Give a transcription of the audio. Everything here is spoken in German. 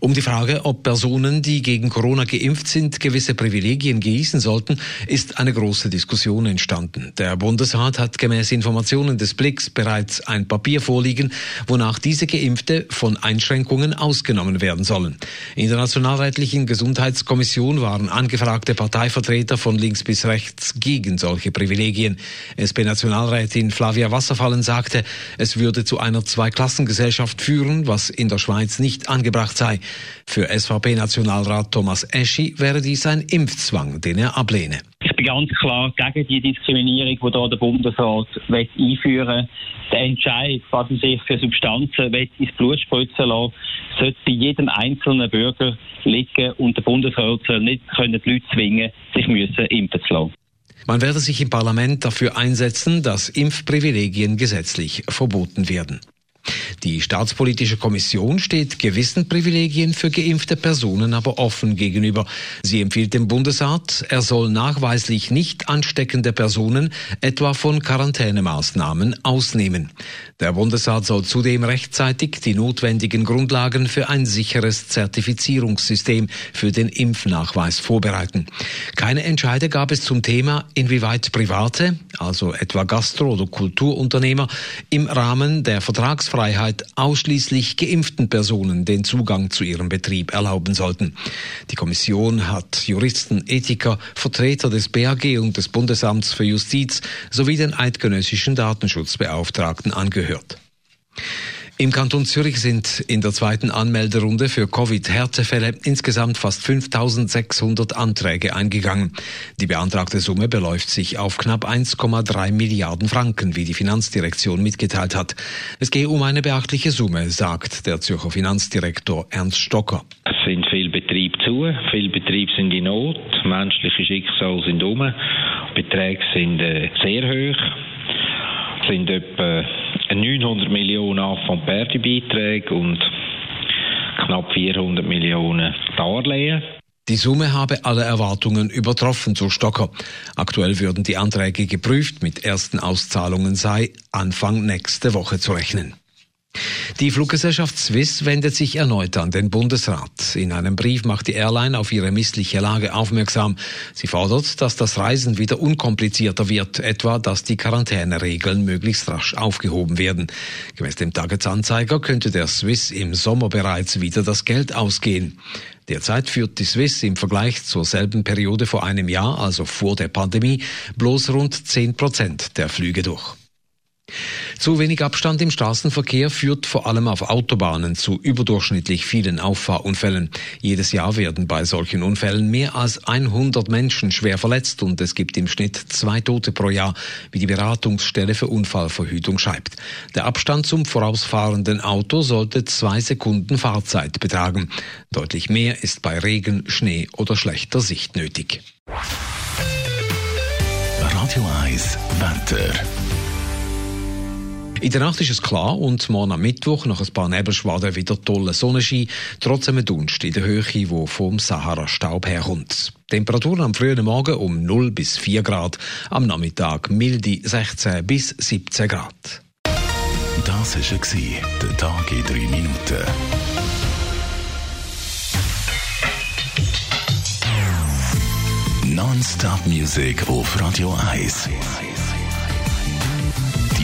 Um die Frage, ob Personen, die gegen Corona geimpft sind, gewisse Privilegien genießen sollten, ist eine große Diskussion entstanden. Der Bundesrat hat gemäß Informationen des Blicks bereits ein Papier vorliegen, wonach diese Geimpfte von Einschränkungen ausgenommen werden sollen. In der Nationalrätlichen Gesundheitskommission waren angefragte Parteivertreter von links bis rechts gegen solche Privilegien. SP-Nationalrätin Flavia Wasserfallen sagte, es würde zu einer Zweiklassengesellschaft führen, was in der Schweiz nicht angebracht sei. Für SVP-Nationalrat Thomas Eschi wäre dies ein Impfzwang, den er ablehne. Ich bin ganz klar gegen die Diskriminierung, die hier der Bundesrat einführen will. Der Entscheid, was er sich für Substanzen ins Blut spritzen lassen sollte bei jedem einzelnen Bürger liegen und der Bundesrat soll nicht können die Leute zwingen, sich müssen impfen zu lassen. Man werde sich im Parlament dafür einsetzen, dass Impfprivilegien gesetzlich verboten werden. Die Staatspolitische Kommission steht gewissen Privilegien für geimpfte Personen aber offen gegenüber. Sie empfiehlt dem Bundesrat, er soll nachweislich nicht ansteckende Personen etwa von Quarantänemaßnahmen ausnehmen. Der Bundesrat soll zudem rechtzeitig die notwendigen Grundlagen für ein sicheres Zertifizierungssystem für den Impfnachweis vorbereiten. Keine Entscheide gab es zum Thema, inwieweit Private, also etwa Gastro- oder Kulturunternehmer, im Rahmen der Vertragsfreiheit ausschließlich geimpften Personen den Zugang zu ihrem Betrieb erlauben sollten. Die Kommission hat Juristen, Ethiker, Vertreter des BAG und des Bundesamts für Justiz sowie den eidgenössischen Datenschutzbeauftragten angehört. Im Kanton Zürich sind in der zweiten Anmelderunde für Covid-Härtefälle insgesamt fast 5600 Anträge eingegangen. Die beantragte Summe beläuft sich auf knapp 1,3 Milliarden Franken, wie die Finanzdirektion mitgeteilt hat. Es gehe um eine beachtliche Summe, sagt der Zürcher Finanzdirektor Ernst Stocker. Es sind viele Betriebe zu, viele Betriebe sind in Not, menschliche Schicksale sind um, Beträge sind äh, sehr hoch, sind etwa 900 Millionen Affondperdi-Beiträge und knapp 400 Millionen Darlehen. Die Summe habe alle Erwartungen übertroffen, so Stocker. Aktuell würden die Anträge geprüft, mit ersten Auszahlungen sei Anfang nächste Woche zu rechnen. Die Fluggesellschaft Swiss wendet sich erneut an den Bundesrat. In einem Brief macht die Airline auf ihre missliche Lage aufmerksam. Sie fordert, dass das Reisen wieder unkomplizierter wird, etwa dass die Quarantäneregeln möglichst rasch aufgehoben werden. Gemäß dem Tagesanzeiger könnte der Swiss im Sommer bereits wieder das Geld ausgehen. Derzeit führt die Swiss im Vergleich zur selben Periode vor einem Jahr, also vor der Pandemie, bloß rund 10 Prozent der Flüge durch. Zu wenig Abstand im Straßenverkehr führt vor allem auf Autobahnen zu überdurchschnittlich vielen Auffahrunfällen. Jedes Jahr werden bei solchen Unfällen mehr als 100 Menschen schwer verletzt und es gibt im Schnitt zwei Tote pro Jahr, wie die Beratungsstelle für Unfallverhütung schreibt. Der Abstand zum vorausfahrenden Auto sollte zwei Sekunden Fahrzeit betragen. Deutlich mehr ist bei Regen, Schnee oder schlechter Sicht nötig. Radio 1 Wetter. In der Nacht ist es klar und morgen am Mittwoch nach ein paar Nebelschwaden wieder tolle Sonnenschein, trotz einem Dunst in der Höhe, wo vom Sahara-Staub herkommt. Temperaturen am frühen Morgen um 0 bis 4 Grad, am Nachmittag milde 16 bis 17 Grad. Das war der Tag in 3 Minuten. Non-Stop-Musik auf Radio 1.